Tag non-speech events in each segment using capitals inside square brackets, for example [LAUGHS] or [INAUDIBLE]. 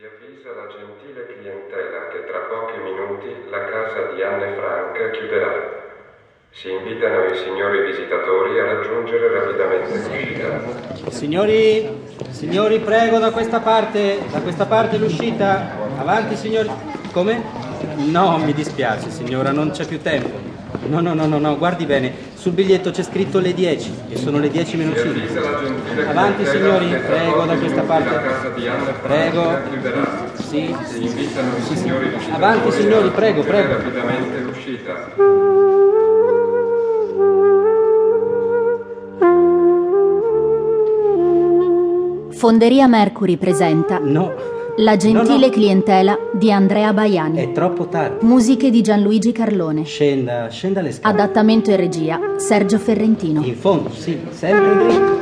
Si avvisa la gentile clientela che tra pochi minuti la casa di Anne Frank chiuderà. Si invitano i signori visitatori a raggiungere rapidamente l'uscita. Signori, signori, prego da questa parte, da questa parte l'uscita. Avanti, signori. Come? No, mi dispiace, signora, non c'è più tempo. No, no, no, no, no, guardi bene. Sul biglietto c'è scritto le 10 e sono le 10 meno Si 5. avvisa la gentile Avanti, signori, prego da questa parte. Prego. Sì, Sì, sì. visitatori Avanti, signori, prego, prego. rapidamente l'uscita. Fonderia Mercury presenta no, La gentile No, no. clientela di Andrea Baiani. è troppo tardi. Musiche di Gianluigi Carlone. Scenda, scenda le scale. Adattamento e regia Sergio Ferrentino. In fondo, sì, sempre dritto.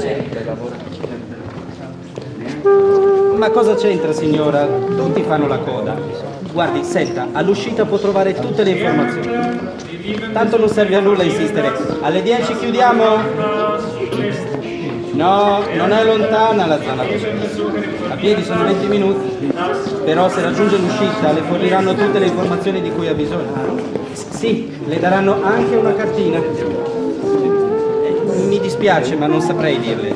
Sempre lavoro. Ma cosa c'entra, signora? Tutti fanno la coda. Guardi, senta, all'uscita può trovare tutte le informazioni. Tanto non serve a nulla insistere. Alle 10 chiudiamo? No, non è lontana la zona A piedi sono 20 minuti. Però se raggiunge l'uscita le forniranno tutte le informazioni di cui ha bisogno. Sì, le daranno anche una cartina. Mi dispiace, ma non saprei dirle.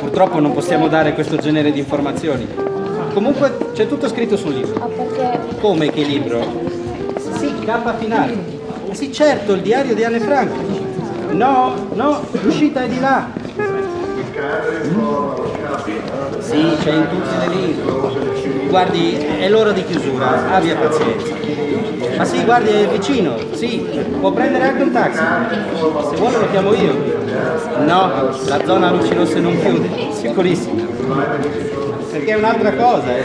Purtroppo non possiamo dare questo genere di informazioni. Comunque c'è tutto scritto sul libro. Come che libro? Sì, K finale. Sì, certo, il diario di Anne Frank. No, no, l'uscita è di là. Sì, c'è in tutte le lingue. Guardi, è l'ora di chiusura, abbia pazienza. Ma sì, guardi, è vicino, sì, può prendere anche un taxi. Se vuole lo chiamo io. No, la zona luci rosse non chiude, sicurissimo. Perché è un'altra cosa, eh.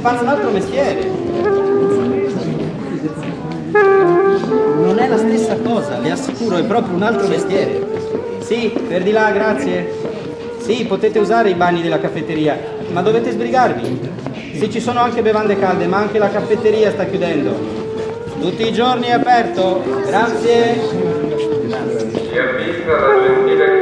Fanno un altro mestiere. Non è la stessa cosa, le assicuro, è proprio un altro mestiere. Sì, per di là, grazie. Sì, potete usare i bagni della caffetteria, ma dovete sbrigarvi. Sì, ci sono anche bevande calde, ma anche la caffetteria sta chiudendo. Tutti i giorni è aperto. Grazie. Si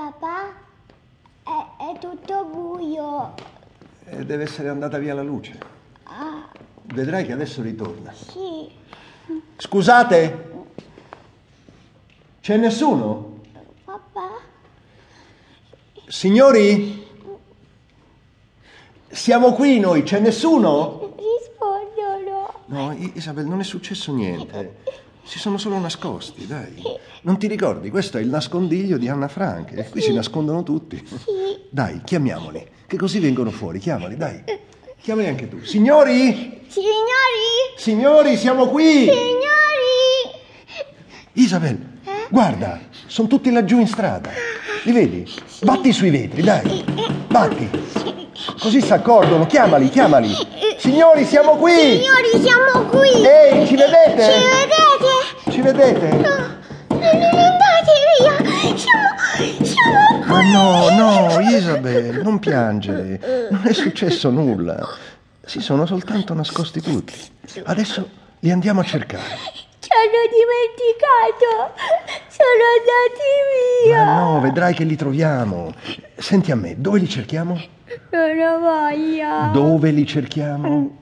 Papà, è, è tutto buio. E deve essere andata via la luce. Ah, Vedrai che adesso ritorna. sì. Scusate? C'è nessuno? Papà, Signori? Siamo qui noi, c'è nessuno? rispondono. No, Isabel, non è successo niente. [LAUGHS] Si sono solo nascosti, dai. Non ti ricordi? Questo è il nascondiglio di Anna Frank. E qui si nascondono tutti. Dai, chiamiamoli, che così vengono fuori. Chiamali, dai. Chiamali anche tu. Signori? Signori, Signori, siamo qui! signori. Isabel, guarda, sono tutti laggiù in strada. Li vedi? Batti sui vetri, dai. Batti. Così si accordano. Chiamali, chiamali. Signori, siamo qui! Signori, siamo qui. Ehi, ci vedete? Ci vedete? Ci vedete? Non andate via. Siamo, siamo Ma no, no, Isabel, non piangere. Non è successo nulla. Si sono soltanto nascosti tutti. Adesso li andiamo a cercare. Ci hanno dimenticato. Sono andati via. Ma no, vedrai che li troviamo. Senti a me, dove li cerchiamo? Non ho voglia. Dove li cerchiamo?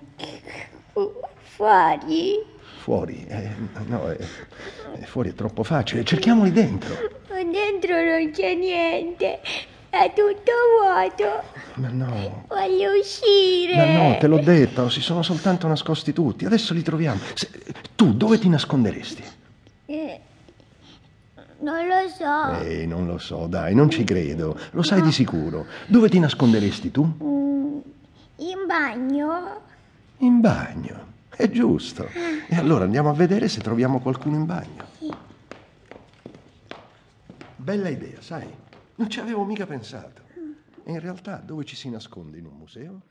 Fuori. Fuori. Eh, no, eh, eh, fuori è troppo facile. Cerchiamoli dentro. Ma dentro non c'è niente. È tutto vuoto. Ma no. Voglio uscire. Ma no, te l'ho detto, si sono soltanto nascosti tutti. Adesso li troviamo. Se- tu dove ti nasconderesti? Eh, non lo so. Eh, non lo so, dai, non ci credo. Lo sai di sicuro. Dove ti nasconderesti tu? Mm, In bagno? In bagno. È giusto. E allora andiamo a vedere se troviamo qualcuno in bagno. Bella idea, sai? Non ci avevo mica pensato. E in realtà dove ci si nasconde in un museo?